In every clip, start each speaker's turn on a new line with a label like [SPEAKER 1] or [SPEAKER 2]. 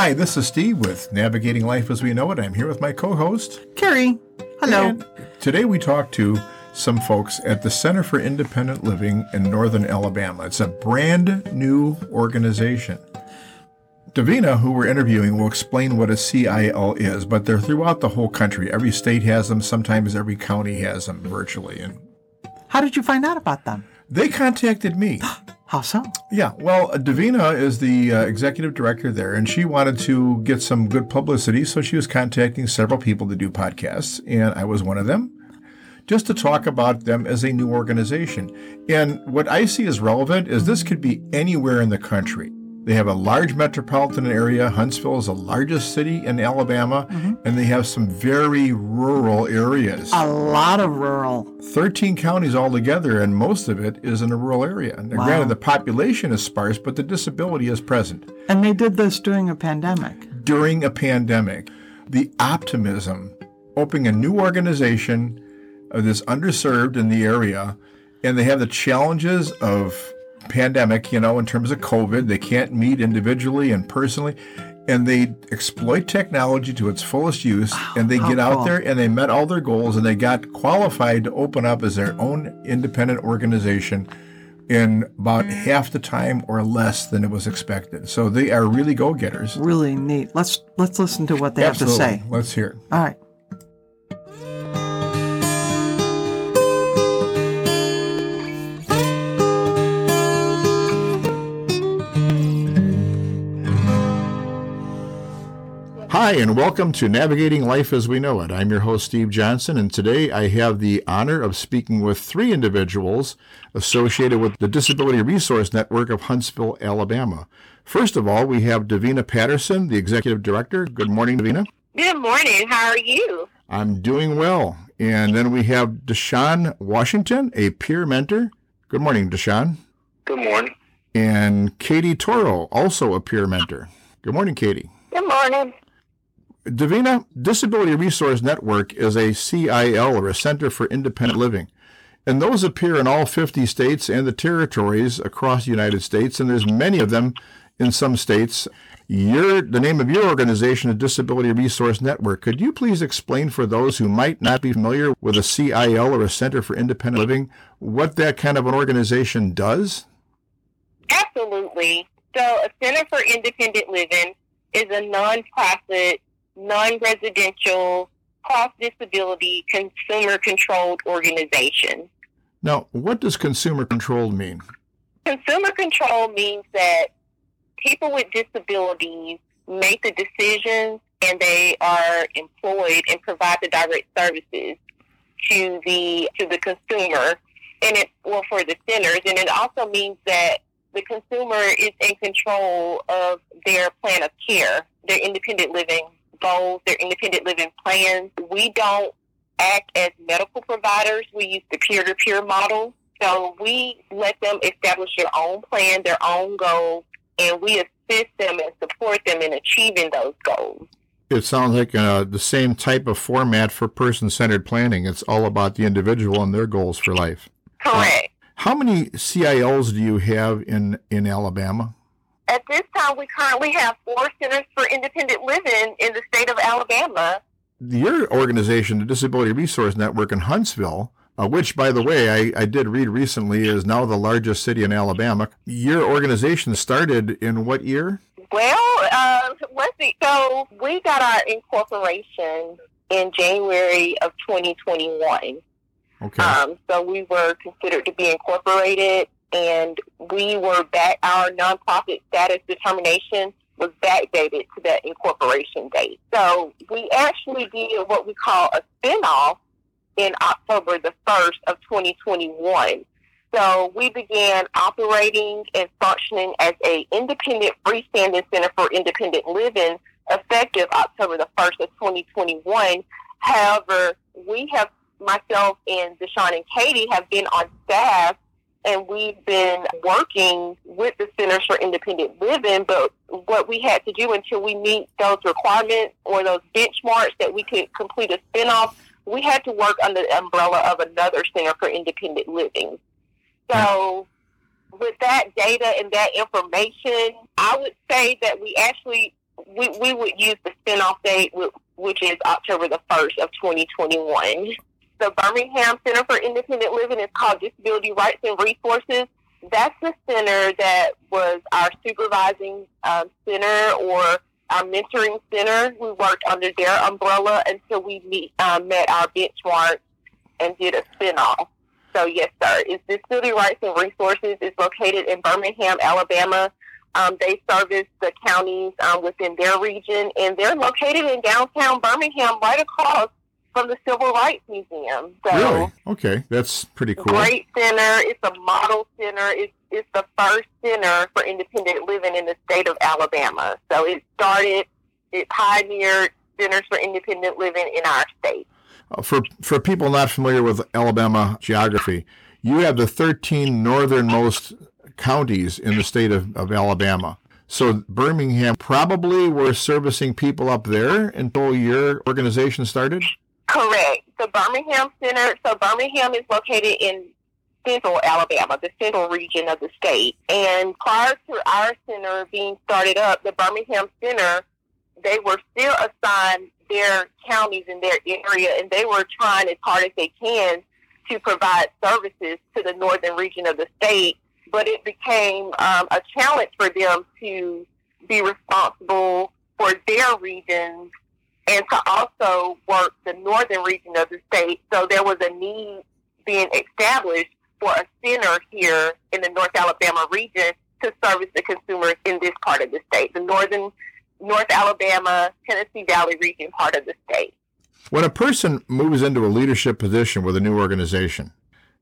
[SPEAKER 1] Hi, this is Steve with Navigating Life as We Know It. I'm here with my co host,
[SPEAKER 2] Carrie. Hello.
[SPEAKER 1] And today we talk to some folks at the Center for Independent Living in Northern Alabama. It's a brand new organization. Davina, who we're interviewing, will explain what a CIL is, but they're throughout the whole country. Every state has them, sometimes every county has them virtually. And
[SPEAKER 2] How did you find out about them?
[SPEAKER 1] they contacted me.
[SPEAKER 2] How so?
[SPEAKER 1] Yeah, well, Davina is the uh, executive director there, and she wanted to get some good publicity, so she was contacting several people to do podcasts, and I was one of them, just to talk about them as a new organization. And what I see as relevant is this could be anywhere in the country. They have a large metropolitan area. Huntsville is the largest city in Alabama, and they have some very rural areas.
[SPEAKER 2] A lot of rural.
[SPEAKER 1] 13 counties altogether, and most of it is in a rural area. And
[SPEAKER 2] Wow.
[SPEAKER 1] granted, the population is sparse, but the disability is present.
[SPEAKER 2] And they did this during a pandemic.
[SPEAKER 1] During a pandemic, the optimism, opening a new organization uh, that's underserved in the area, and they have the challenges of pandemic, you know, in terms of COVID. They can't meet individually and personally. And they exploit technology to its fullest use, and they get out
[SPEAKER 2] cool.
[SPEAKER 1] there and they met all their goals, and they got qualified to open up as their own independent organization in about mm. half the time or less than it was expected. So they are really go-getters.
[SPEAKER 2] Really neat. Let's let's listen to what they have to say.
[SPEAKER 1] Let's hear it.
[SPEAKER 2] All right.
[SPEAKER 1] Hi, and welcome to Navigating Life as We Know It. I'm your host, Steve Johnson, and today I have the honor of speaking with three individuals associated with the Disability Resource Network of Huntsville, Alabama. First of all, we have Davina Patterson, the Executive Director. Good morning, Davina.
[SPEAKER 3] Good morning. How are you?
[SPEAKER 1] I'm doing well. And then we have Deshaun Washington, a peer mentor. Good morning, Deshaun.
[SPEAKER 4] Good morning.
[SPEAKER 1] And Katie Toro, also a peer mentor. Good morning, Katie.
[SPEAKER 3] Good morning.
[SPEAKER 1] Davina, Disability Resource Network is a CIL or a Center for Independent Living. And those appear in all 50 states and the territories across the United States, and there's many of them in some states. Your, the name of your organization is Disability Resource Network. Could you please explain for those who might not be familiar with a CIL or a Center for Independent Living what that kind of an organization does?
[SPEAKER 3] Absolutely. So, a Center for Independent Living is a nonprofit, non residential, cross disability, consumer controlled organization.
[SPEAKER 1] Now, what does consumer controlled mean?
[SPEAKER 3] Consumer control means that people with disabilities make the decisions and they are employed and provide the direct services to the to the consumer and it well for the centers and it also means that the consumer is in control of their plan of care, their independent living goals, their independent living plans. We don't act as medical providers. We use the peer-to-peer model. So we let them establish their own plan, their own goals, and we assist them and support them in achieving those goals.
[SPEAKER 1] It sounds like uh, the same type of format for person centered planning. It's all about the individual and their goals for life.
[SPEAKER 3] Correct.
[SPEAKER 1] How many CILs do you have in, in Alabama?
[SPEAKER 3] At this time, we currently have four centers for independent living in the state of Alabama.
[SPEAKER 1] Your organization, the Disability Resource Network in Huntsville, uh, which, by the way, I, I did read recently is now the largest city in Alabama. Your organization started in what year?
[SPEAKER 3] Well, uh, let's see. So we got our incorporation in January of 2021.
[SPEAKER 1] Okay.
[SPEAKER 3] Um, so we were considered to be incorporated, and we were back. Our nonprofit status determination was backdated to that incorporation date. So we actually did what we call a spinoff in October the first of 2021. So we began operating and functioning as a independent freestanding center for independent living effective October the 1st of 2021. However, we have, myself and Deshawn and Katie have been on staff and we've been working with the Centers for Independent Living, but what we had to do until we meet those requirements or those benchmarks that we could complete a spinoff, we had to work under the umbrella of another Center for Independent Living. So, with that data and that information, I would say that we actually we, we would use the spinoff date, which is October the 1st of 2021. The Birmingham Center for Independent Living is called Disability Rights and Resources. That's the center that was our supervising um, center or our mentoring center. We worked under their umbrella until we meet, um, met our benchmark and did a spinoff. So yes, sir. It's Disability Rights and Resources. is located in Birmingham, Alabama. Um, they service the counties um, within their region, and they're located in downtown Birmingham, right across from the Civil Rights Museum.
[SPEAKER 1] So, really? Okay, that's pretty cool.
[SPEAKER 3] Great center. It's a model center. It's it's the first center for independent living in the state of Alabama. So it started, it pioneered centers for independent living in our state.
[SPEAKER 1] Uh, for for people not familiar with Alabama geography, you have the 13 northernmost counties in the state of, of Alabama. So Birmingham probably were servicing people up there until your organization started?
[SPEAKER 3] Correct. The Birmingham Center, so Birmingham is located in central Alabama, the central region of the state. And prior to our center being started up, the Birmingham Center, they were still assigned their counties in their area and they were trying as hard as they can to provide services to the northern region of the state but it became um, a challenge for them to be responsible for their regions and to also work the northern region of the state. So there was a need being established for a center here in the North Alabama region to service the consumers in this part of the state, the northern North Alabama, Tennessee Valley region part of the state.
[SPEAKER 1] When a person moves into a leadership position with a new organization,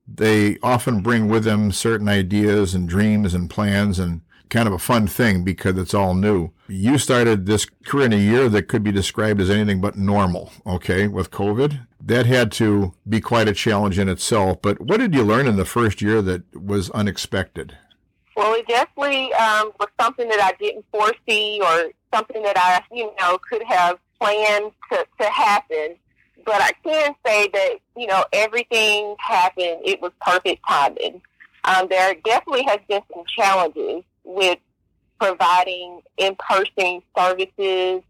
[SPEAKER 1] they often bring with them certain ideas and dreams and plans and kind of a fun thing because it's all new. You started this career in a year that could be described as anything but normal, okay, with COVID. That had to be quite a challenge in itself. But what did you learn in the first year that was unexpected?
[SPEAKER 3] Well, it definitely um, was something that I didn't foresee or something that I, you know, could have planned to, to happen but I can say that you know everything happened. It was perfect timing. Um, there definitely has been some challenges with providing in-person services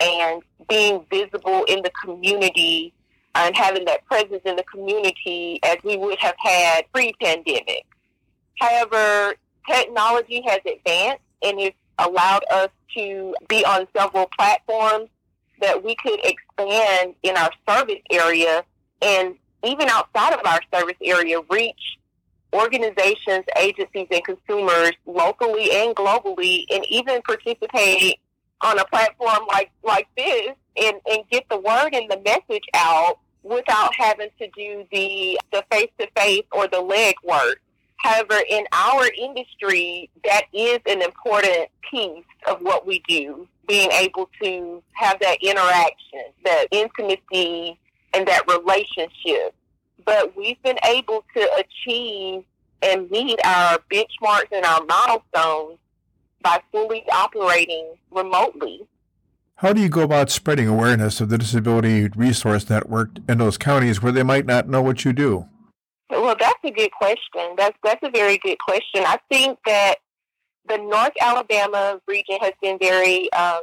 [SPEAKER 3] and being visible in the community and having that presence in the community as we would have had pre-pandemic. However, technology has advanced and it's allowed us to be on several platforms that we could expand in our service area and even outside of our service area, reach organizations, agencies, and consumers locally and globally, and even participate on a platform like, like this and, and get the word and the message out without having to do the the face to face or the leg work. However, in our industry, that is an important piece of what we do being able to have that interaction, that intimacy, and that relationship. But we've been able to achieve and meet our benchmarks and our milestones by fully operating remotely.
[SPEAKER 1] How do you go about spreading awareness of the Disability Resource Network in those counties where they might not know what you do?
[SPEAKER 3] Well, that's a good question. That's that's a very good question. I think that the North Alabama region has been very um,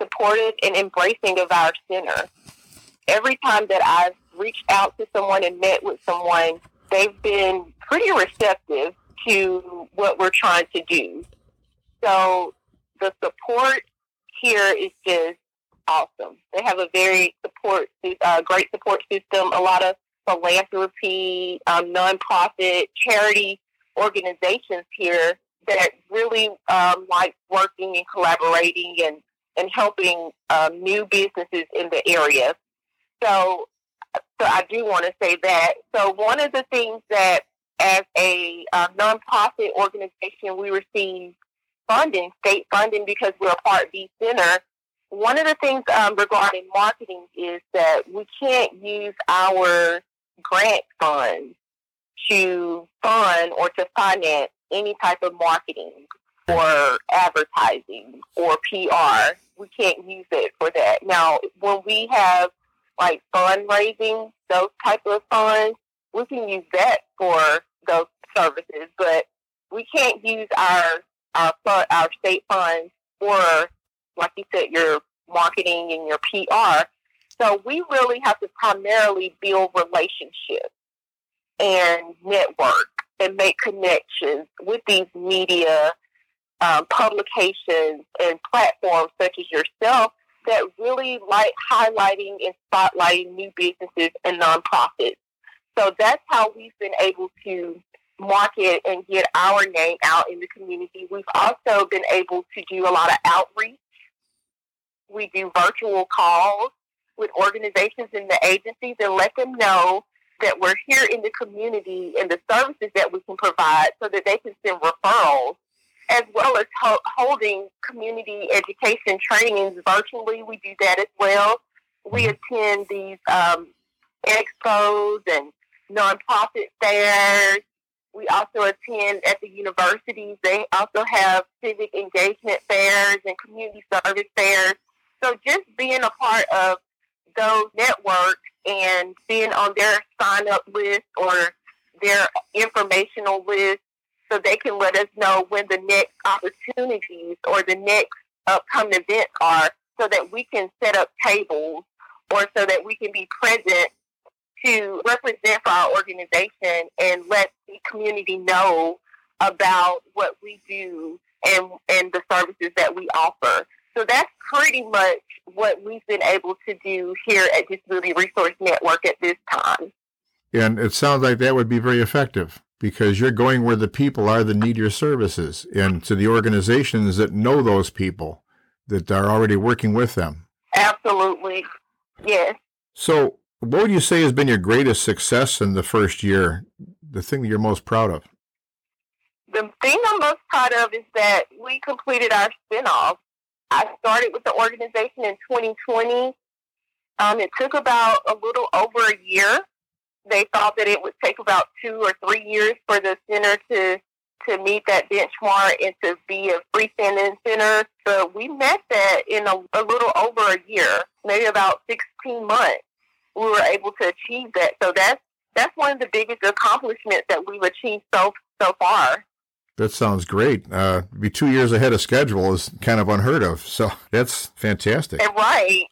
[SPEAKER 3] supportive and embracing of our center. Every time that I've reached out to someone and met with someone, they've been pretty receptive to what we're trying to do. So the support here is just awesome. They have a very support, uh, great support system. A lot of philanthropy, um, nonprofit, charity organizations here that really um, like working and collaborating and, and helping um, new businesses in the area. So, so I do want to say that. So one of the things that as a uh, nonprofit organization, we receive funding, state funding, because we're a Part B center. One of the things um, regarding marketing is that we can't use our grant funds to fund or to finance any type of marketing or advertising or PR. We can't use it for that. Now, when we have like fundraising, those type of funds, we can use that for those services, but we can't use our our our state funds for like you said, your marketing and your PR. So we really have to primarily build relationships and network and make connections with these media um, publications and platforms such as yourself that really like highlighting and spotlighting new businesses and nonprofits. So that's how we've been able to market and get our name out in the community. We've also been able to do a lot of outreach. We do virtual calls with organizations and the agencies and let them know that we're here in the community and the services that we can provide so that they can send referrals as well as ho- holding community education trainings virtually. We do that as well. We attend these um, expos and nonprofit fairs. We also attend at the universities. They also have civic engagement fairs and community service fairs. So just being a part of those networks and being on their sign up list or their informational list so they can let us know when the next opportunities or the next upcoming events are so that we can set up tables or so that we can be present to represent for our organization and let the community know about what we do and, and the services that we offer. So that's pretty much what we've been able to do here at Disability Resource Network at this time.
[SPEAKER 1] And it sounds like that would be very effective because you're going where the people are that need your services and to the organizations that know those people that are already working with them.
[SPEAKER 3] Absolutely. Yes.
[SPEAKER 1] So, what would you say has been your greatest success in the first year? The thing that you're most proud of?
[SPEAKER 3] The thing I'm most proud of is that we completed our spinoff. I started with the organization in 2020. Um, it took about a little over a year they thought that it would take about two or three years for the center to to meet that benchmark and to be a freestanding center. But we met that in a, a little over a year, maybe about 16 months. We were able to achieve that. So that's that's one of the biggest accomplishments that we've achieved so so far.
[SPEAKER 1] That sounds great. Uh, be two years ahead of schedule is kind of unheard of. So that's fantastic.
[SPEAKER 3] And right.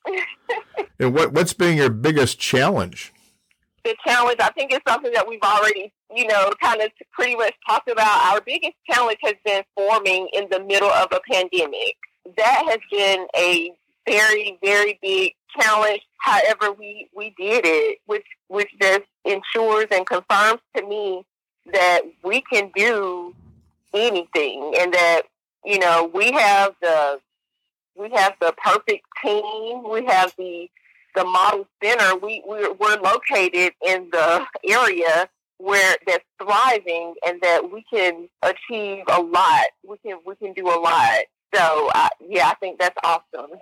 [SPEAKER 1] and what what's been your biggest challenge?
[SPEAKER 3] The challenge, I think, is something that we've already, you know, kind of pretty much talked about. Our biggest challenge has been forming in the middle of a pandemic. That has been a very, very big challenge. However, we, we did it, which which just ensures and confirms to me that we can do anything, and that you know we have the we have the perfect team. We have the the model center, we, we're, we're located in the area where that's thriving and that we can achieve a lot. We can we can do a lot. So yeah, I think that's awesome.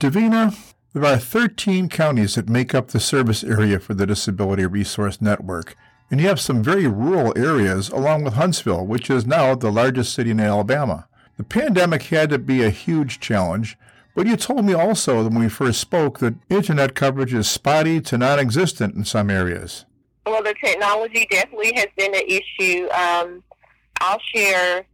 [SPEAKER 1] Davina, there are 13 counties that make up the service area for the Disability Resource Network, and you have some very rural areas along with Huntsville, which is now the largest city in Alabama. The pandemic had to be a huge challenge, but you told me also when we first spoke that internet coverage is spotty to non existent in some areas.
[SPEAKER 3] Well, the technology definitely has been an issue. Um, I'll share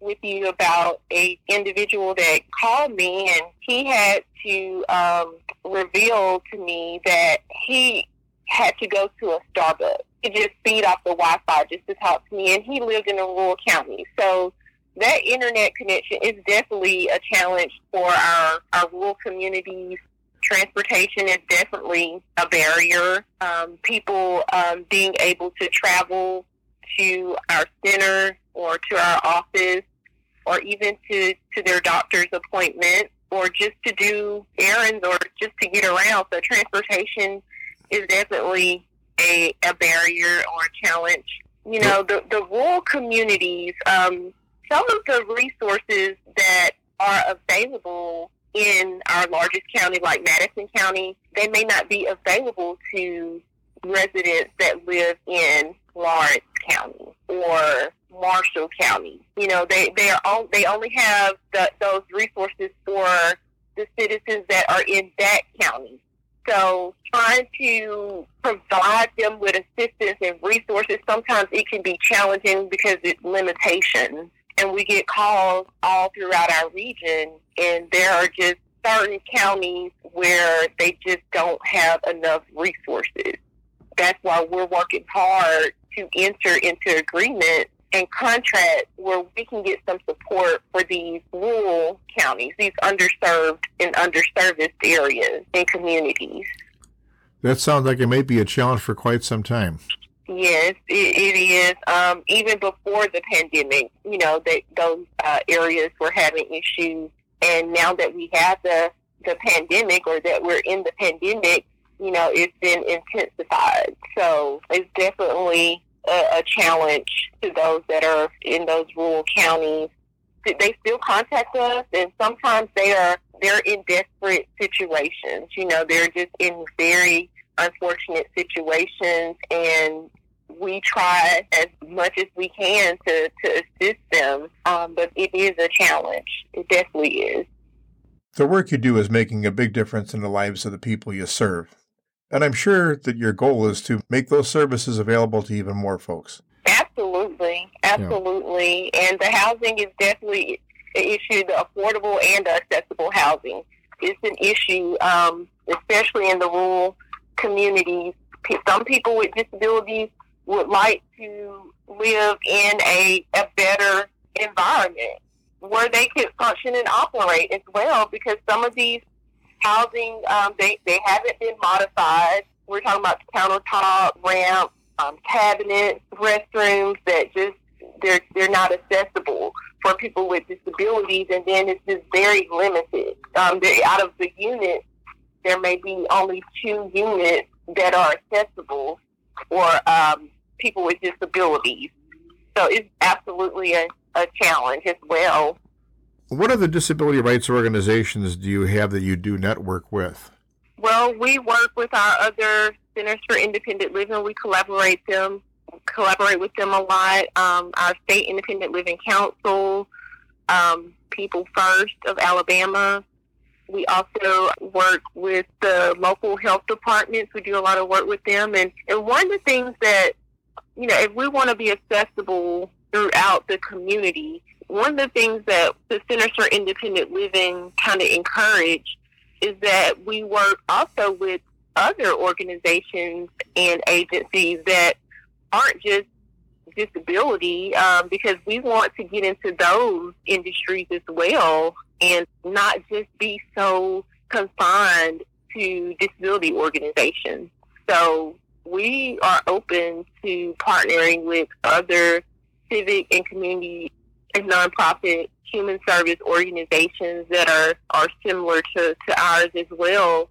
[SPEAKER 3] with you about a individual that called me and he had to um, reveal to me that he had to go to a Starbucks to just feed off the Wi-Fi just to talk to me, and he lived in a rural county. So that internet connection is definitely a challenge for our, our rural communities. Transportation is definitely a barrier. Um, people um, being able to travel to our center or to our office or even to, to their doctor's appointment or just to do errands or just to get around. So transportation is definitely a, a barrier or a challenge. You know, the, the rural communities, um, some of the resources that are available in our largest county, like Madison County, they may not be available to residents that live in Lawrence County or Marshall County. You know, they they are all, they only have the, those resources for the citizens that are in that county. So trying to provide them with assistance and resources, sometimes it can be challenging because it's limitations and we get calls all throughout our region, and there are just certain counties where they just don't have enough resources. That's why we're working hard to enter into agreement and contract where we can get some support for these rural counties, these underserved and underserviced areas and communities.
[SPEAKER 1] That sounds like it may be a challenge for quite some time.
[SPEAKER 3] Yes, it, it is. Um, even before the pandemic, you know, that those uh, areas were having issues, and now that we have the the pandemic, or that we're in the pandemic, you know, it's been intensified. So it's definitely a, a challenge to those that are in those rural counties. They still contact us, and sometimes they are they're in desperate situations. You know, they're just in very unfortunate situations, and we try as much as we can to, to assist them. Um, but it is a challenge. It definitely is.
[SPEAKER 1] The work you do is making a big difference in the lives of the people you serve. And I'm sure that your goal is to make those services available to even more folks.
[SPEAKER 3] Absolutely. Absolutely. Yeah. And the housing is definitely an issue, the affordable and accessible housing. It's an issue, um, especially in the rural communities. Some people with disabilities would like to live in a, a better environment where they could function and operate as well because some of these housing um, they, they haven't been modified. We're talking about countertop, ramp, um, cabinets, restrooms that just they're they're not accessible for people with disabilities, and then it's just very limited. Um, out of the units, there may be only two units that are accessible for um, people with disabilities. So it's absolutely a, a challenge as well.
[SPEAKER 1] What other disability rights organizations do you have that you do network with?
[SPEAKER 3] Well, we work with our other centers for independent living. We collaborate them, collaborate with them a lot. Um, our state independent living council, um, People First of Alabama. We also work with the local health departments. We do a lot of work with them, and and one of the things that you know, if we want to be accessible throughout the community, one of the things that the Centers for Independent Living kind of encourage is that we work also with other organizations and agencies that aren't just disability um, because we want to get into those industries as well and not just be so confined to disability organizations. So we are open to partnering with other civic and community and nonprofit human service organizations that are, are similar to, to ours as well.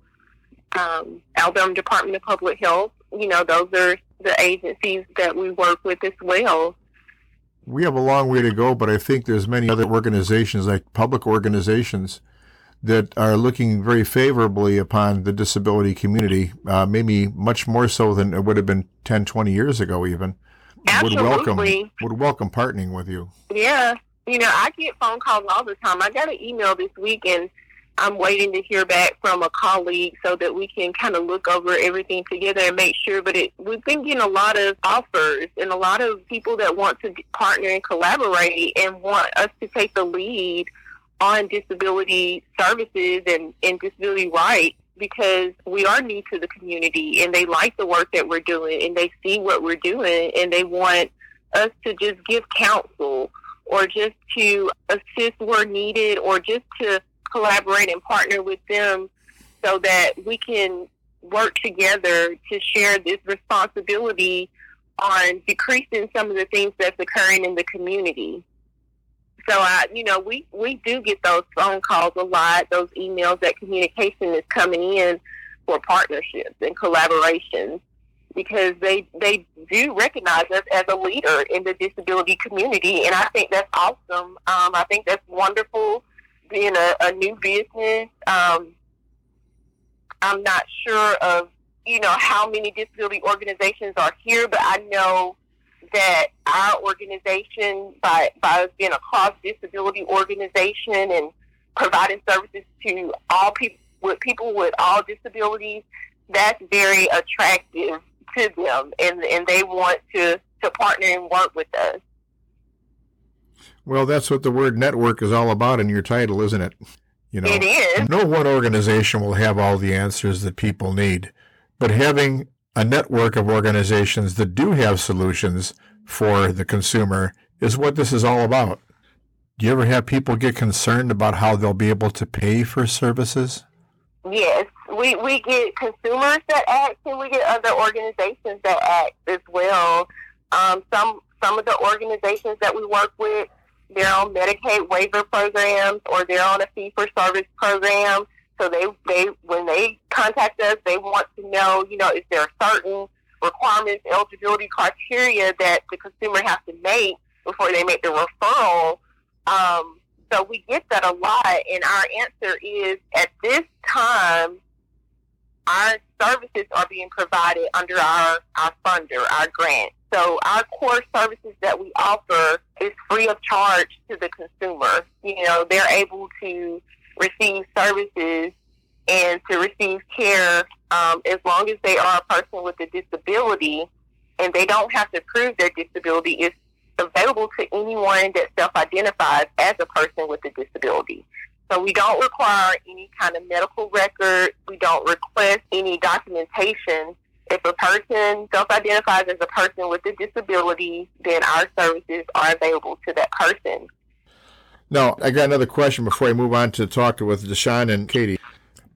[SPEAKER 3] Um, Alabama Department of Public Health, you know, those are the agencies that we work with as well.
[SPEAKER 1] We have a long way to go, but I think there's many other organizations, like public organizations, that are looking very favorably upon the disability community, uh, maybe much more so than it would have been 10, 20 years ago, even.
[SPEAKER 3] Absolutely.
[SPEAKER 1] Would welcome, would welcome partnering with you.
[SPEAKER 3] Yeah. You know, I get phone calls all the time. I got an email this week, and I'm waiting to hear back from a colleague so that we can kind of look over everything together and make sure. But it, we've been getting a lot of offers and a lot of people that want to partner and collaborate and want us to take the lead on disability services and, and disability rights because we are new to the community and they like the work that we're doing and they see what we're doing and they want us to just give counsel or just to assist where needed or just to collaborate and partner with them so that we can work together to share this responsibility on decreasing some of the things that's occurring in the community. So I, you know, we we do get those phone calls a lot, those emails. That communication is coming in for partnerships and collaborations because they they do recognize us as a leader in the disability community, and I think that's awesome. Um, I think that's wonderful. Being a, a new business, um, I'm not sure of you know how many disability organizations are here, but I know that our organization, by, by us being a cross disability organization and providing services to all people with people with all disabilities, that's very attractive to them, and and they want to to partner and work with us.
[SPEAKER 1] Well, that's what the word network is all about in your title, isn't it?
[SPEAKER 3] You know, it is.
[SPEAKER 1] No one organization will have all the answers that people need, but having a network of organizations that do have solutions for the consumer is what this is all about. Do you ever have people get concerned about how they'll be able to pay for services?
[SPEAKER 3] Yes, we, we get consumers that act, and we get other organizations that act as well. Um, some some of the organizations that we work with, they're on Medicaid waiver programs or they're on a fee for service program. So they they when they contact us, they want to know, you know, is there certain requirements, eligibility criteria that the consumer has to make before they make the referral. Um, so we get that a lot, and our answer is at this time, our services are being provided under our, our funder, our grant. So our core services that we offer is free of charge to the consumer. You know, they're able to receive services and to receive care um, as long as they are a person with a disability and they don't have to prove their disability. It's available to anyone that self-identifies as a person with a disability. So we don't require any kind of medical record. We don't request any documentation. If a person self-identifies as a person with a disability, then our services are available to that person.
[SPEAKER 1] Now, I got another question before I move on to talk with Deshawn and Katie.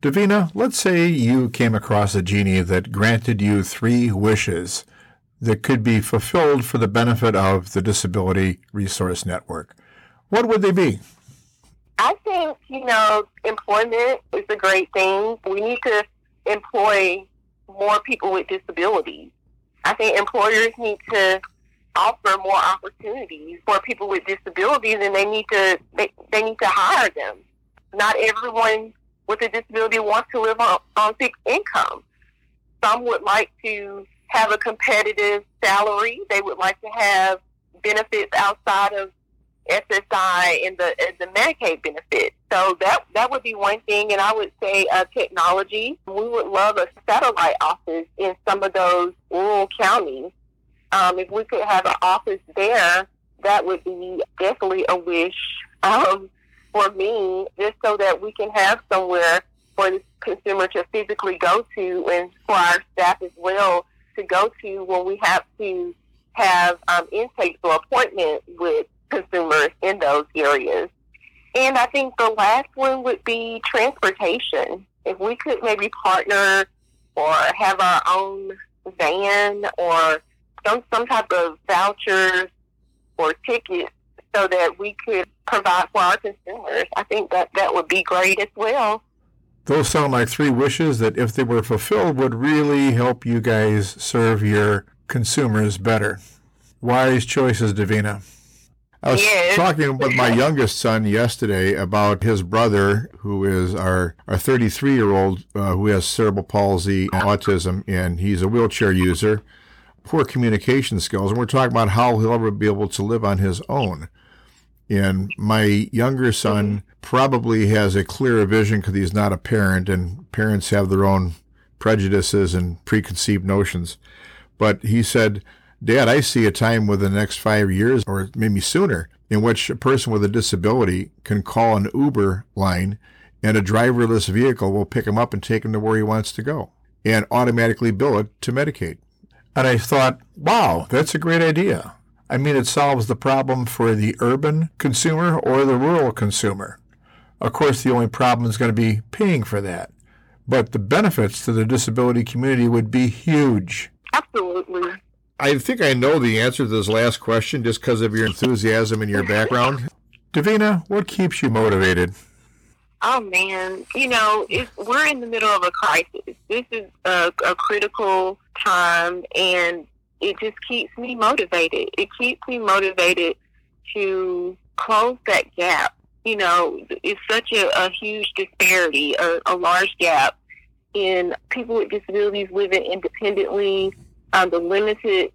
[SPEAKER 1] Davina, let's say you came across a genie that granted you three wishes that could be fulfilled for the benefit of the Disability Resource Network. What would they be?
[SPEAKER 3] I think, you know, employment is a great thing. We need to employ more people with disabilities. I think employers need to offer more opportunities for people with disabilities and they need to they, they need to hire them. Not everyone with a disability wants to live on, on fixed income. Some would like to have a competitive salary. They would like to have benefits outside of SSI and the and the Medicaid benefits. So that that would be one thing. And I would say uh, technology. We would love a satellite office in some of those rural counties. Um, if we could have an office there, that would be definitely a wish um, for me, just so that we can have somewhere for the consumer to physically go to, and for our staff as well to go to when we have to have um, intakes or appointments with consumers in those areas. And I think the last one would be transportation. If we could maybe partner or have our own van or some some type of vouchers or tickets so that we could provide for our consumers, I think that that would be great as well.
[SPEAKER 1] Those sound like three wishes that, if they were fulfilled, would really help you guys serve your consumers better. Wise choices, Davina. I was yes. talking with my youngest son yesterday about his brother, who is our, our 33 year old, uh, who has cerebral palsy and autism, and he's a wheelchair user, poor communication skills. And we're talking about how he'll ever be able to live on his own. And my younger son mm-hmm. probably has a clearer vision because he's not a parent, and parents have their own prejudices and preconceived notions. But he said, Dad, I see a time within the next five years, or maybe sooner, in which a person with a disability can call an Uber line and a driverless vehicle will pick him up and take him to where he wants to go and automatically bill it to Medicaid. And I thought, wow, that's a great idea. I mean, it solves the problem for the urban consumer or the rural consumer. Of course, the only problem is going to be paying for that. But the benefits to the disability community would be huge.
[SPEAKER 3] Absolutely.
[SPEAKER 1] I think I know the answer to this last question just because of your enthusiasm and your background. Davina, what keeps you motivated?
[SPEAKER 3] Oh man, you know, we're in the middle of a crisis. This is a, a critical time, and it just keeps me motivated. It keeps me motivated to close that gap. You know, it's such a, a huge disparity, a, a large gap in people with disabilities living independently, um, the limited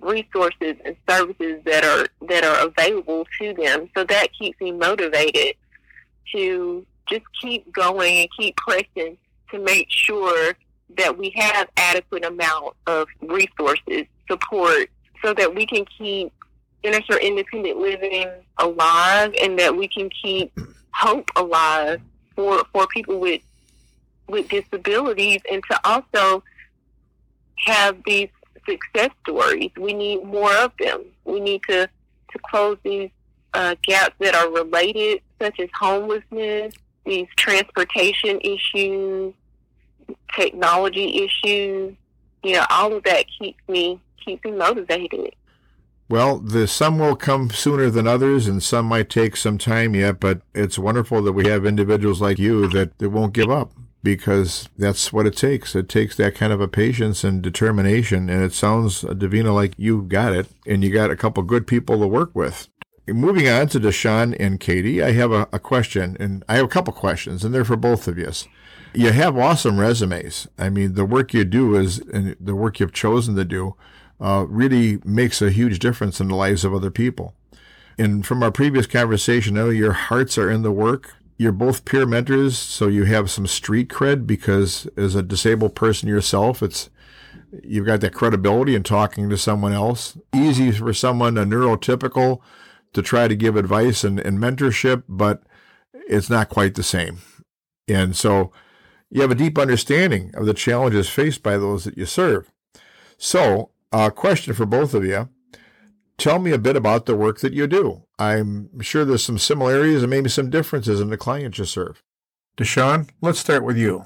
[SPEAKER 3] resources and services that are that are available to them. So that keeps me motivated to just keep going and keep pressing to make sure that we have adequate amount of resources support so that we can keep inner Independent Living alive and that we can keep hope alive for, for people with with disabilities and to also have these success stories. We need more of them. We need to, to close these uh, gaps that are related, such as homelessness, these transportation issues, technology issues. You know, all of that keeps me keeps me motivated.
[SPEAKER 1] Well, the some will come sooner than others, and some might take some time yet. But it's wonderful that we have individuals like you that, that won't give up because that's what it takes. It takes that kind of a patience and determination. And it sounds, uh, Davina, like you got it, and you got a couple good people to work with. Moving on to Deshawn and Katie, I have a, a question, and I have a couple questions, and they're for both of you. You have awesome resumes. I mean, the work you do is, and the work you've chosen to do uh, really makes a huge difference in the lives of other people. And from our previous conversation, I know your hearts are in the work. You're both peer mentors, so you have some street cred because as a disabled person yourself, it's you've got that credibility in talking to someone else. Easy for someone a neurotypical to try to give advice and, and mentorship, but it's not quite the same. And so you have a deep understanding of the challenges faced by those that you serve. So a question for both of you. Tell me a bit about the work that you do. I'm sure there's some similarities and maybe some differences in the clients you serve. Deshawn, let's start with you.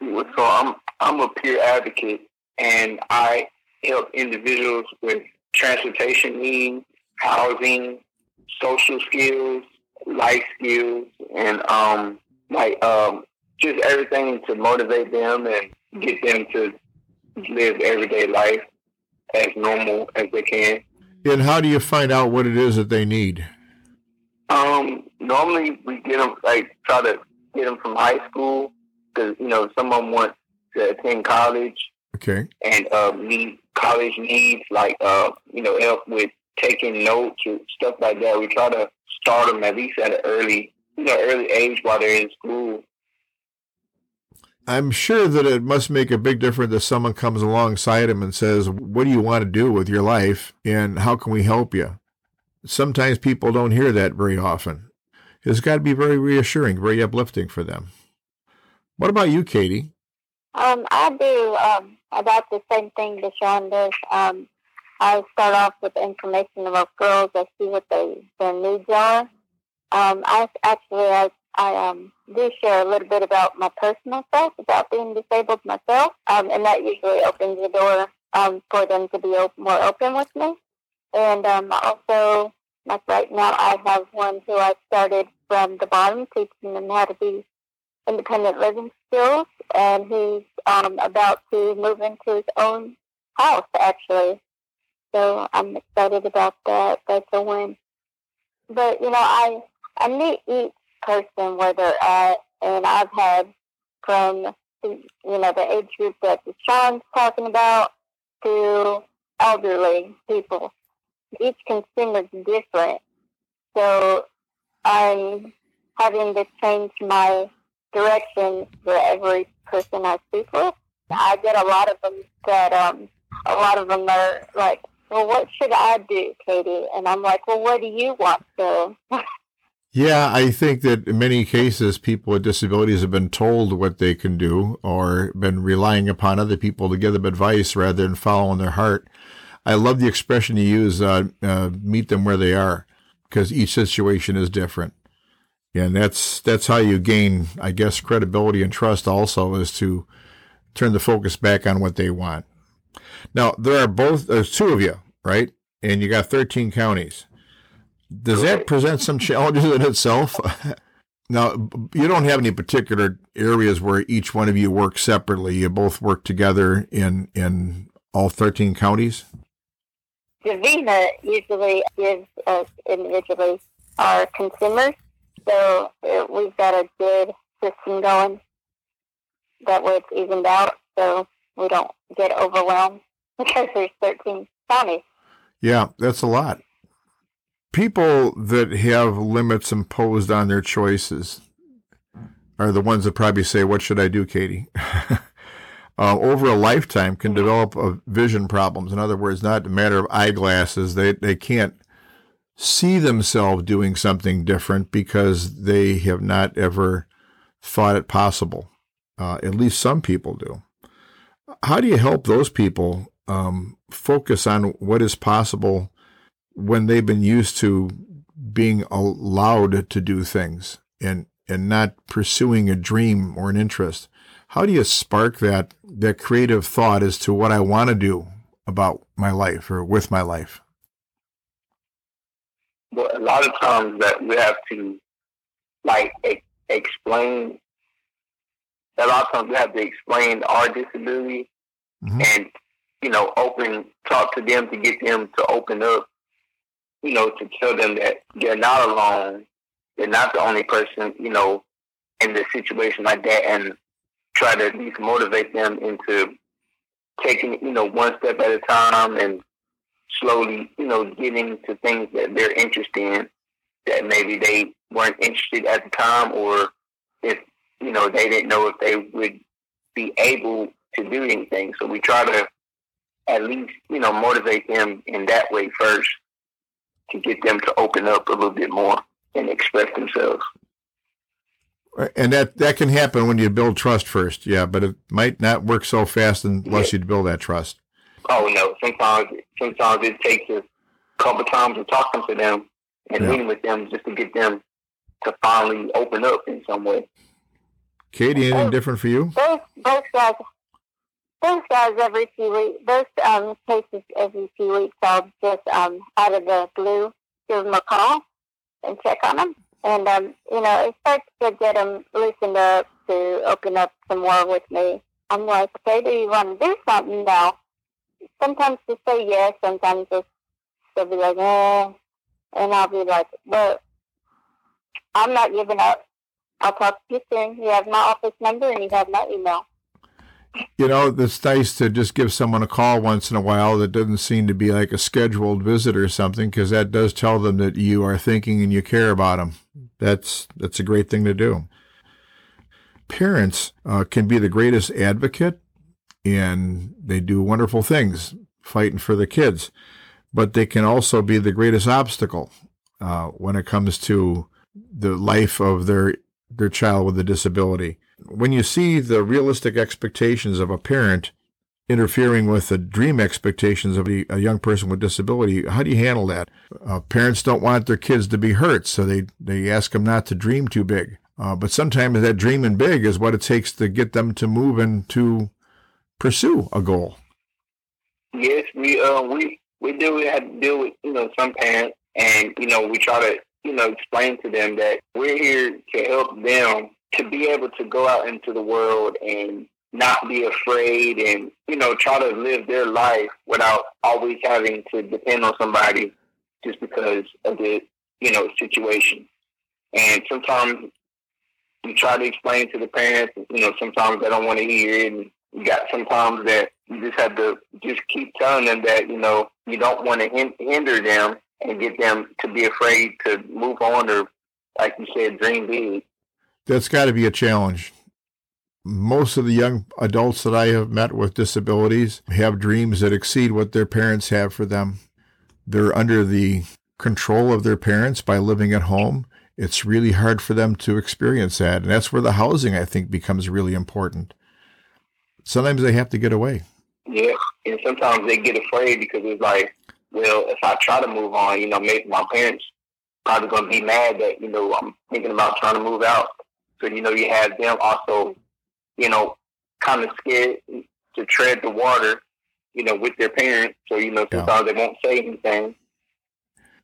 [SPEAKER 4] So I'm I'm a peer advocate, and I help individuals with transportation needs, housing, social skills, life skills, and um, like um, just everything to motivate them and get them to live everyday life as normal as they can.
[SPEAKER 1] And how do you find out what it is that they need?
[SPEAKER 4] Um, normally we get them like try to get them from high school because you know some of them want to attend college.
[SPEAKER 1] Okay.
[SPEAKER 4] And uh, need college needs like uh, you know help with taking notes or stuff like that. We try to start them at least at an early you know early age while they're in school
[SPEAKER 1] I'm sure that it must make a big difference if someone comes alongside him and says, What do you want to do with your life? And how can we help you? Sometimes people don't hear that very often. It's got to be very reassuring, very uplifting for them. What about you, Katie?
[SPEAKER 5] Um, I do um, about the same thing Deshawn does. Um, I start off with information about girls. I see what they, their needs are. Um, I actually I I um, do share a little bit about my personal stuff, about being disabled myself, um, and that usually opens the door um, for them to be op- more open with me. And um, also, like right now, I have one who I started from the bottom, teaching them how to be independent living skills, and he's um, about to move into his own house, actually. So I'm excited about that. That's a win. But you know, I I meet each person where they're at. And I've had from, you know, the age group that Sean's talking about to elderly people. Each consumer is different. So I'm having to change my direction for every person I speak with. I get a lot of them that, um, a lot of them are like, well, what should I do, Katie? And I'm like, well, what do you want to?
[SPEAKER 1] Yeah, I think that in many cases, people with disabilities have been told what they can do or been relying upon other people to give them advice rather than following their heart. I love the expression you use, uh, uh, meet them where they are, because each situation is different. And that's, that's how you gain, I guess, credibility and trust also is to turn the focus back on what they want. Now, there are both, there's two of you, right? And you got 13 counties. Does that present some challenges in itself? now, you don't have any particular areas where each one of you work separately. You both work together in in all 13 counties?
[SPEAKER 5] Davina usually gives us individually our consumers. So we've got a good system going that way it's evened out so we don't get overwhelmed because there's 13 counties.
[SPEAKER 1] Yeah, that's a lot people that have limits imposed on their choices are the ones that probably say, What should I do, Katie? uh, over a lifetime can develop vision problems. In other words, not a matter of eyeglasses. They, they can't see themselves doing something different because they have not ever thought it possible. Uh, at least some people do. How do you help those people um, focus on what is possible when they've been used to being allowed to do things and and not pursuing a dream or an interest? How do you spark that that creative thought as to what I want to do about my life or with my life?
[SPEAKER 4] Well, a lot of times that we have to like explain. A lot of times we have to explain our disability mm-hmm. and you know open talk to them to get them to open up. You know, to tell them that they're not alone. They're not the only person. You know, in the situation like that, and try to at least motivate them into taking you know one step at a time and slowly, you know, getting to things that they're interested in that maybe they weren't interested at the time or if, you know, they didn't know if they would be able to do anything. So we try to at least, you know, motivate them in that way first to get them to open up a little bit more and express themselves.
[SPEAKER 1] And that, that can happen when you build trust first, yeah, but it might not work so fast unless yeah. you build that trust.
[SPEAKER 4] Oh no, sometimes sometimes it takes a couple times of talking to them and yeah. meeting with them just to get them to finally open up in some way.
[SPEAKER 1] Katie, anything different for you?
[SPEAKER 5] Those those guys, those guys every few weeks, those um, cases every few weeks, I'll just um, out of the blue give them a call and check on them, and um, you know it starts to get them loosened up to open up some more with me. I'm like, okay, do you want to do something now? sometimes they say yes, sometimes just they'll be like, eh, and I'll be like, but I'm not giving up. I'll talk to you soon. You have my office number and you have my email.
[SPEAKER 1] You know, it's nice to just give someone a call once in a while that doesn't seem to be like a scheduled visit or something, because that does tell them that you are thinking and you care about them. That's that's a great thing to do. Parents uh, can be the greatest advocate and they do wonderful things fighting for the kids. But they can also be the greatest obstacle uh, when it comes to the life of their their child with a disability. When you see the realistic expectations of a parent interfering with the dream expectations of a, young person with disability, how do you handle that? Uh, parents don't want their kids to be hurt, so they, they ask them not to dream too big. Uh, but sometimes that dreaming big is what it takes to get them to move and to pursue a goal.
[SPEAKER 4] Yes, we uh, we we do have to deal with you know some parents, and you know we try to you know explain to them that we're here to help them to be able to go out into the world and not be afraid and you know try to live their life without always having to depend on somebody just because of the you know situation. And sometimes you try to explain to the parents you know sometimes they don't want to hear it. And you got sometimes that you just have to just keep telling them that you know you don't want to hinder them and get them to be afraid to move on or like you said dream big.
[SPEAKER 1] That's got to be a challenge. Most of the young adults that i have met with disabilities have dreams that exceed what their parents have for them. They're under the control of their parents by living at home. It's really hard for them to experience that and that's where the housing i think becomes really important. Sometimes they have to get away.
[SPEAKER 4] Yeah, and sometimes they get afraid because it's like, well, if I try to move on, you know, maybe my parents probably going to be mad that you know I'm thinking about trying to move out. So you know, you have them also, you know, kind of scared to tread the water, you know, with their parents. So you know, sometimes yeah. they won't say anything.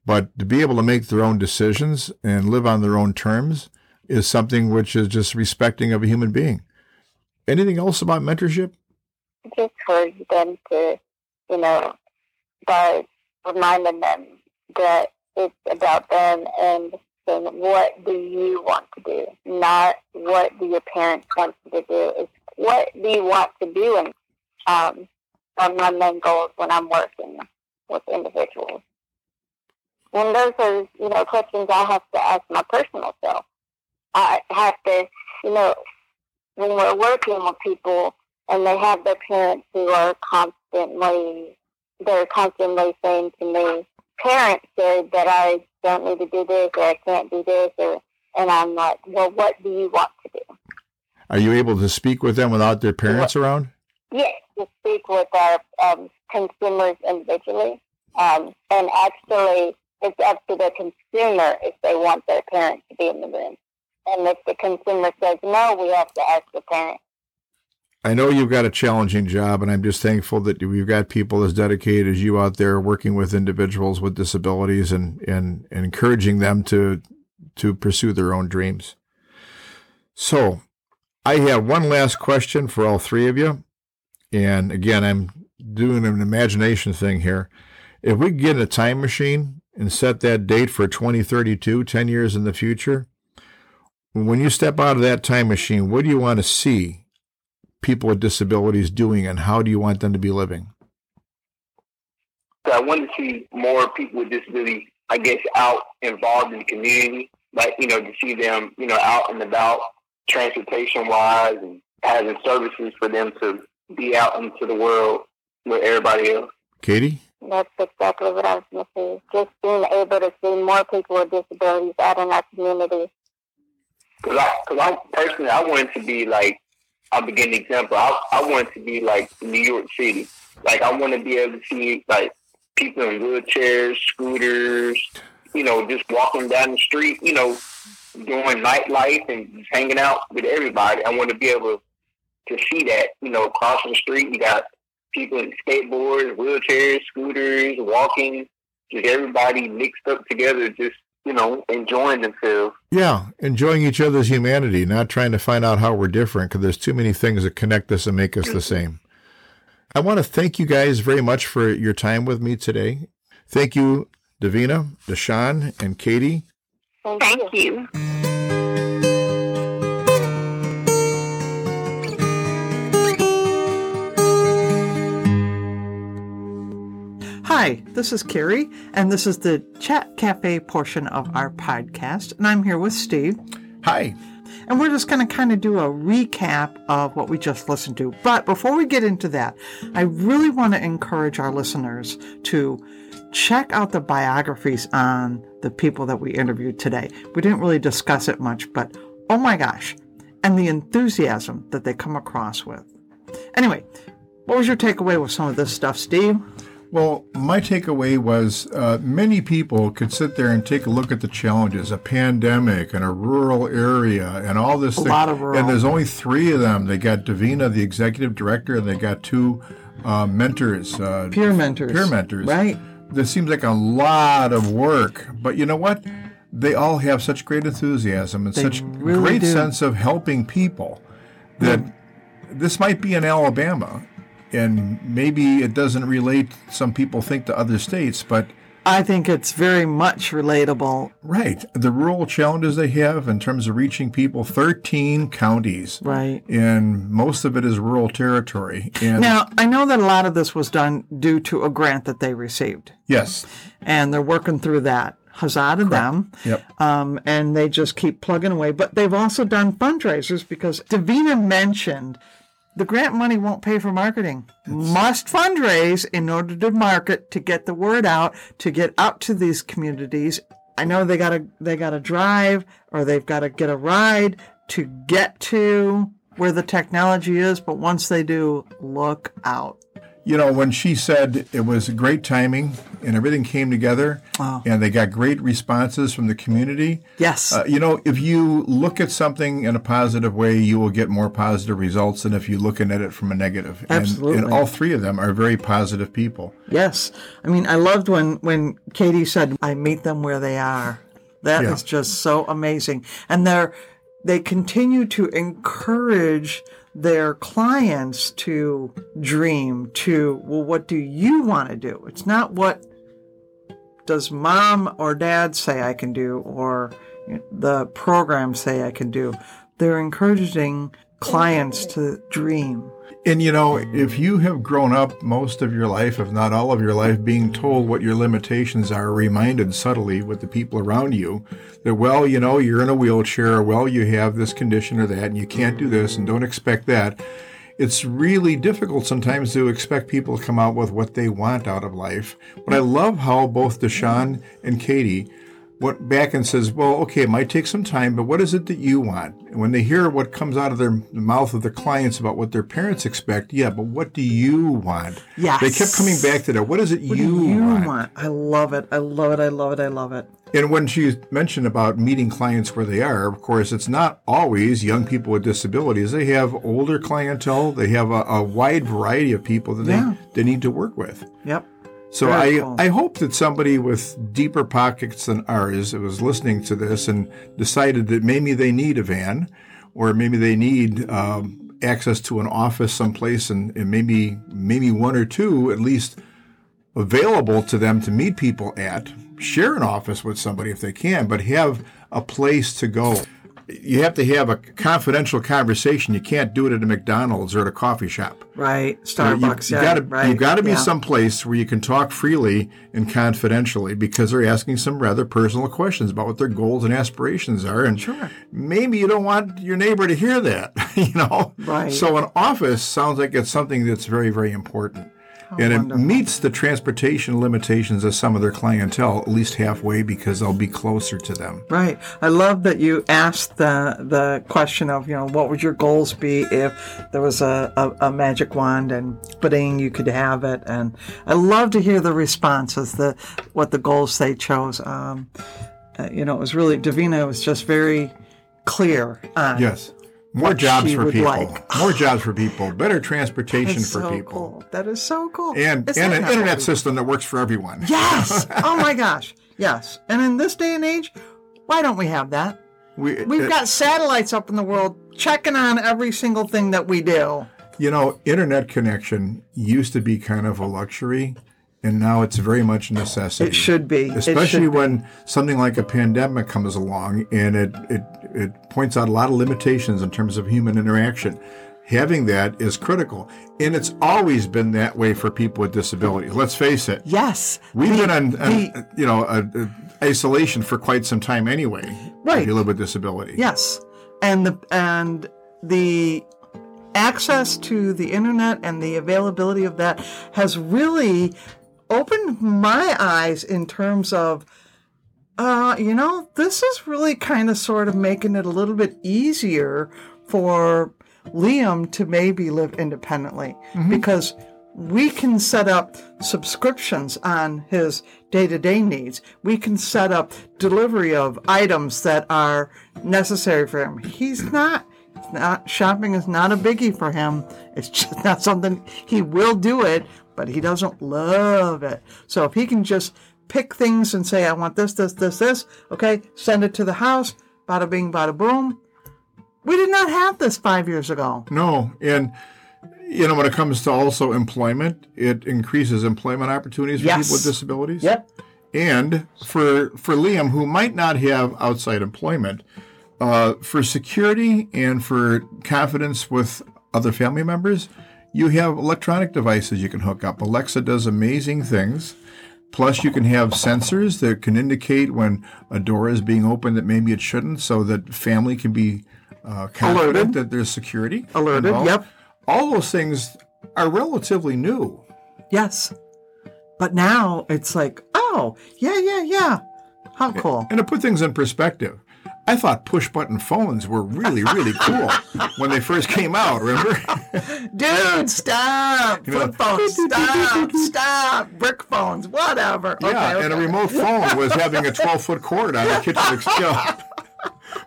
[SPEAKER 1] But to be able to make their own decisions and live on their own terms is something which is just respecting of a human being. Anything else about mentorship?
[SPEAKER 5] Just for them to, you know, by reminding them that it's about them and saying, what do you want to do? Not what do your parents want you to do. It's what do you want to do? And um, are my main goals when I'm working with individuals. And those are, you know, questions I have to ask my personal self. I have to, you know, when we're working with people and they have their parents who are constantly they're constantly saying to me, parents said that I don't need to do this or I can't do this, or and I'm like, well, what do you want to do?
[SPEAKER 1] Are you able to speak with them without their parents around?
[SPEAKER 5] Yes, to speak with our um, consumers individually, um, and actually, it's up to the consumer if they want their parent to be in the room. And if the consumer says no, we have to ask the parent.
[SPEAKER 1] I know you've got a challenging job, and I'm just thankful that you've got people as dedicated as you out there working with individuals with disabilities and, and, and encouraging them to to pursue their own dreams. So, I have one last question for all three of you. And again, I'm doing an imagination thing here. If we get a time machine and set that date for 2032, 10 years in the future, when you step out of that time machine, what do you want to see people with disabilities doing and how do you want them to be living?
[SPEAKER 4] I want to see more people with disabilities, I guess, out involved in the community. Like, you know, to see them, you know, out and about transportation wise and having services for them to be out into the world with everybody else.
[SPEAKER 1] Katie?
[SPEAKER 5] That's exactly what I was going to say. Just being able to see more people with disabilities out in our community.
[SPEAKER 4] Because I, cause I personally, I wanted to be like, I'll begin the example. I, I want to be like New York City. Like, I want to be able to see like people in wheelchairs, scooters, you know, just walking down the street, you know, doing nightlife and just hanging out with everybody. I want to be able to see that, you know, crossing the street. You got people in skateboards, wheelchairs, scooters, walking, just everybody mixed up together, just you know, enjoying themselves.
[SPEAKER 1] Yeah, enjoying each other's humanity, not trying to find out how we're different because there's too many things that connect us and make us the mm-hmm. same. I want to thank you guys very much for your time with me today. Thank you, Davina, Deshawn, and Katie.
[SPEAKER 5] Thank,
[SPEAKER 3] Thank you.
[SPEAKER 2] Hi, this is Carrie, and this is the Chat Cafe portion of our podcast. And I'm here with Steve.
[SPEAKER 1] Hi.
[SPEAKER 2] And we're just going to kind of do a recap of what we just listened to. But before we get into that, I really want to encourage our listeners to check out the biographies on the people that we interviewed today. We didn't really discuss it much, but oh my gosh, and the enthusiasm that they come across with. Anyway, what was your takeaway with some of this stuff, Steve?
[SPEAKER 1] Well, my takeaway was uh, many people could sit there and take a look at the challenges, a pandemic and a rural area and all this.
[SPEAKER 2] A lot of rural.
[SPEAKER 1] And there's only three of them. They got Davina, the executive director, and they got two uh, mentors, uh,
[SPEAKER 2] Peer mentors.
[SPEAKER 1] peer mentors.
[SPEAKER 2] Right.
[SPEAKER 1] This seems like a lot of work, but you know what? They all have such great enthusiasm and
[SPEAKER 2] They
[SPEAKER 1] such
[SPEAKER 2] really
[SPEAKER 1] great
[SPEAKER 2] do.
[SPEAKER 1] sense of helping people that this might be in Alabama, and maybe it doesn't relate. Some people think to other states, but
[SPEAKER 2] I think it's very much relatable.
[SPEAKER 1] right, the rural challenges they have in terms of reaching people, thirteen counties,
[SPEAKER 2] Right.
[SPEAKER 1] and most of it is rural territory. And
[SPEAKER 2] Now, I know that a lot of this was done due to a grant that they received,
[SPEAKER 1] yes,
[SPEAKER 2] and they're working through that. Huzzah to them.
[SPEAKER 1] yep,
[SPEAKER 2] Um, and they just keep plugging away. But they've also done fundraisers because Davina mentioned the grant money won't pay for marketing. Must fundraise in order to market, to get the word out, to get out to these communities. I know they gotta they gotta drive or they've gotta get a ride to get to where the technology is, but once they do, look out.
[SPEAKER 1] You know, when she said it was great timing and everything came together
[SPEAKER 2] Wow.
[SPEAKER 1] and they got great responses from the community,
[SPEAKER 2] Yes.
[SPEAKER 1] uh, you know, if you look at something in a positive way, you will get more positive results than if you're looking at it from a negative. And-
[SPEAKER 2] Absolutely.
[SPEAKER 1] And, all three of them are very positive people.
[SPEAKER 2] Yes. I mean, I loved when, when Katie said, I meet them where they are. That is
[SPEAKER 1] Yeah.
[SPEAKER 2] just so amazing. And they're, they continue to encourage their clients to dream, to, well, what do you want to do? It's not what does mom or dad say I can do or the program say I can do. They're encouraging clients to dream.
[SPEAKER 1] And you know, if you have grown up most of your life, if not all of your life, being told what your limitations are, reminded subtly with the people around you that, well, you know, you're in a wheelchair, well, you have this condition or that, and you can't do this, and don't expect that. it's really difficult sometimes to expect people to come out with what they want out of life. But I love how both Deshawn and Katie went back and says, well, okay, it might take some time, but what is it that you want? And when they hear what comes out of their the mouth of their clients about what their parents expect, yeah, but what do you want?
[SPEAKER 2] Yes.
[SPEAKER 1] They kept coming back to that. What is it
[SPEAKER 2] What
[SPEAKER 1] you,
[SPEAKER 2] you
[SPEAKER 1] want?
[SPEAKER 2] want? I love it. I love it. I love it. I love it.
[SPEAKER 1] And when she mentioned about meeting clients where they are, of course, it's not always young people with disabilities. They have older clientele. They have a, a wide variety of people that
[SPEAKER 2] Yeah.
[SPEAKER 1] they, they need to work with.
[SPEAKER 2] Yep.
[SPEAKER 1] So
[SPEAKER 2] Very
[SPEAKER 1] I,
[SPEAKER 2] cool.
[SPEAKER 1] I hope that somebody with deeper pockets than ours was listening to this and decided that maybe they need a van or maybe they need um, access to an office someplace and, and maybe maybe one or two at least available to them to meet people at. Share an office with somebody if they can, but have a place to go. You have to have a confidential conversation. You can't do it at a McDonald's or at a coffee shop.
[SPEAKER 2] Right.
[SPEAKER 1] You-
[SPEAKER 2] Starbucks.
[SPEAKER 1] You,
[SPEAKER 2] yeah.
[SPEAKER 1] gotta,
[SPEAKER 2] right.
[SPEAKER 1] you gotta be
[SPEAKER 2] yeah.
[SPEAKER 1] someplace where you can talk freely and confidentially because they're asking some rather personal questions about what their goals and aspirations are. And
[SPEAKER 2] Sure.
[SPEAKER 1] maybe you don't want your neighbor to hear that, you know?
[SPEAKER 2] Right.
[SPEAKER 1] So an office sounds like it's something that's very, very important. And it
[SPEAKER 2] wonderful.
[SPEAKER 1] meets the transportation limitations of some of their clientele at least halfway because they'll be closer to them.
[SPEAKER 2] Right. I love that you asked the the question of, you know, what would your goals be if there was a, a, a magic wand and bidding you could have it. And I love to hear the responses, the what the goals they chose. Um, uh, you know, it was really Davina was just very clear on
[SPEAKER 1] Yes. More jobs for people.
[SPEAKER 2] like.
[SPEAKER 1] More jobs for people. Better transportation for
[SPEAKER 2] so
[SPEAKER 1] people.
[SPEAKER 2] cool. That is so cool.
[SPEAKER 1] And,
[SPEAKER 2] Is
[SPEAKER 1] and an internet system that works for everyone.
[SPEAKER 2] Yes. oh my gosh. Yes. And in this day and age, why don't we have that?
[SPEAKER 1] We,
[SPEAKER 2] We've
[SPEAKER 1] uh,
[SPEAKER 2] got satellites up in the world checking on every single thing that we do.
[SPEAKER 1] You know, internet connection used to be kind of a luxury, and now it's very much a necessity.
[SPEAKER 2] It should be.
[SPEAKER 1] Especially
[SPEAKER 2] should be.
[SPEAKER 1] when something like a pandemic comes along and it, it, it points out a lot of limitations in terms of human interaction. Having that is critical. And it's always been that way for people with disabilities. Let's face it.
[SPEAKER 2] Yes.
[SPEAKER 1] We've
[SPEAKER 2] The-
[SPEAKER 1] been on, on
[SPEAKER 2] the-
[SPEAKER 1] you know, uh uh isolation for quite some time anyway.
[SPEAKER 2] Right.
[SPEAKER 1] If you live with disability.
[SPEAKER 2] yes. And the and the access to the internet and the availability of that has really opened my eyes in terms of uh, you know, this is really kind of sort of making it a little bit easier for Liam to maybe live independently because we can set up subscriptions on his day to day needs. We can set up delivery of items that are necessary for him. He's not, not shopping is not a biggie for him. It's just not something he will do it, but he doesn't love it. So if he can just pick things and say, I want this, this, this, this, okay, send it to the house, bada bing, bada boom. We did not have this five years ago.
[SPEAKER 1] No, and you know when it comes to also employment, it increases employment opportunities for
[SPEAKER 2] Yes.
[SPEAKER 1] people with disabilities.
[SPEAKER 2] Yep.
[SPEAKER 1] And for for Liam, who might not have outside employment, uh, for security and for confidence with other family members, you have electronic devices you can hook up. Alexa does amazing things. Plus, you can have sensors that can indicate when a door is being opened that maybe it shouldn't, so that family can be uh, confident
[SPEAKER 2] Alerted.
[SPEAKER 1] that there's security.
[SPEAKER 2] Alerted,
[SPEAKER 1] involved.
[SPEAKER 2] yep.
[SPEAKER 1] All those things are relatively new.
[SPEAKER 2] Yes. But now it's like, oh, yeah, yeah, yeah. How cool.
[SPEAKER 1] And to put things in perspective, I thought push button phones were really, really cool when they first came out, remember?
[SPEAKER 2] Dude, stop.
[SPEAKER 1] You know,
[SPEAKER 2] Flip phones, stop, stop. Brick phones, whatever.
[SPEAKER 1] yeah,
[SPEAKER 2] okay,
[SPEAKER 1] and a remote phone was having a 12 foot cord on the kitchen shelf.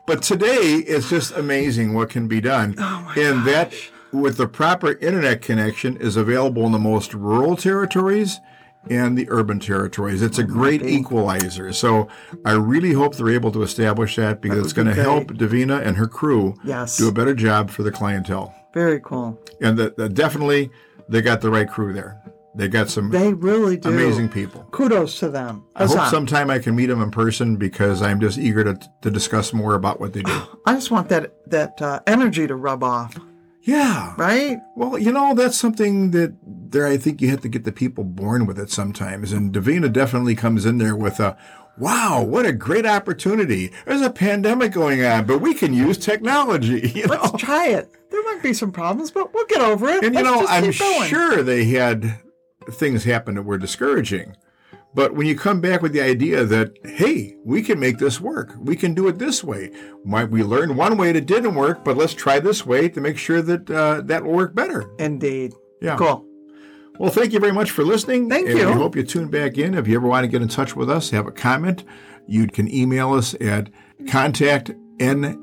[SPEAKER 1] But today, it's just amazing what can be done.
[SPEAKER 2] Oh
[SPEAKER 1] and that, with the proper internet connection, is available in the most rural territories and the urban territories. It's a great equalizer. So I really hope they're able to establish that because it's going to help Davina and her crew
[SPEAKER 2] Yes.
[SPEAKER 1] do a better job for the clientele.
[SPEAKER 2] Very cool.
[SPEAKER 1] And that that definitely, they got the right crew there. They got some
[SPEAKER 2] They really do.
[SPEAKER 1] amazing people.
[SPEAKER 2] Kudos to them.
[SPEAKER 1] I hope sometime I can meet them in person because I'm just eager to, to discuss more about what they do.
[SPEAKER 2] I just want that that uh, energy to rub off,
[SPEAKER 1] Yeah.
[SPEAKER 2] right?
[SPEAKER 1] Well, you know, that's something that there I think you have to get the people born with it sometimes. And Davina definitely comes in there with a wow, what a great opportunity. There's a pandemic going on, but we can use technology. You
[SPEAKER 2] Let's try it. There might be some problems, but we'll get over it.
[SPEAKER 1] And you
[SPEAKER 2] Let's
[SPEAKER 1] know, I'm sure they had things happen that were discouraging. But when you come back with the idea that, hey, we can make this work, we can do it this way. Might we learn one way that didn't work, but let's try this way to make sure that uh, that will work better.
[SPEAKER 2] Indeed.
[SPEAKER 1] Yeah.
[SPEAKER 2] Cool.
[SPEAKER 1] Well, thank you very much for listening.
[SPEAKER 2] Thank
[SPEAKER 1] and
[SPEAKER 2] you.
[SPEAKER 1] We hope you tune back in. If you ever want to get in touch with us, have a comment, you can email us at contact nlawki.com,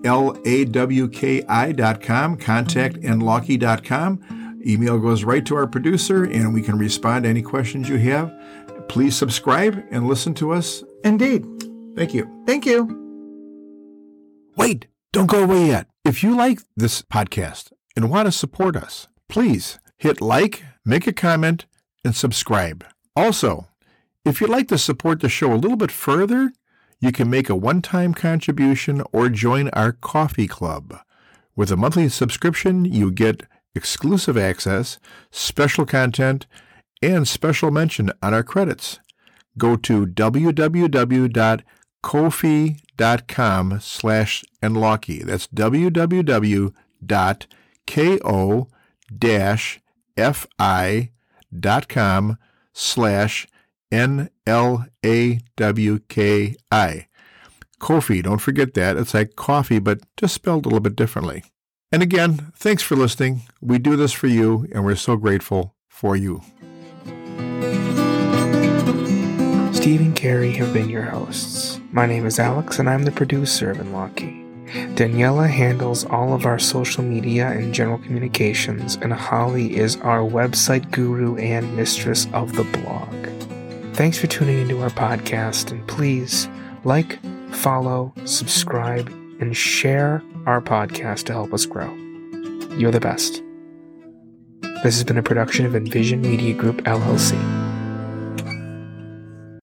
[SPEAKER 1] contact nlawki.com. Email goes right to our producer, and we can respond to any questions you have. Please subscribe and listen to us.
[SPEAKER 2] Indeed.
[SPEAKER 1] Thank you.
[SPEAKER 2] Thank you.
[SPEAKER 1] Wait, don't go away yet. If you like this podcast and want to support us, please hit like, make a comment, and subscribe. Also, if you'd like to support the show a little bit further, you can make a one time contribution or join our coffee club. With a monthly subscription, you get exclusive access, special content, and special mention on our credits. Go to www.kofi.com slash nlawki. That's www.ko-fi.com slash N-L-A-W-K-I. Kofi, don't forget that. It's like coffee, but just spelled a little bit differently. And again, thanks for listening. We do this for you, and we're so grateful for you.
[SPEAKER 6] Steve and Carrie have been your hosts. My name is Alex, and I'm the producer of NLAWKI. Daniela handles all of our social media and general communications, and Holly is our website guru and mistress of the blog. Thanks for tuning into our podcast, and please like, follow, subscribe, and share our podcast to help us grow. You're the best. This has been a production of Envision Media Group, LLC.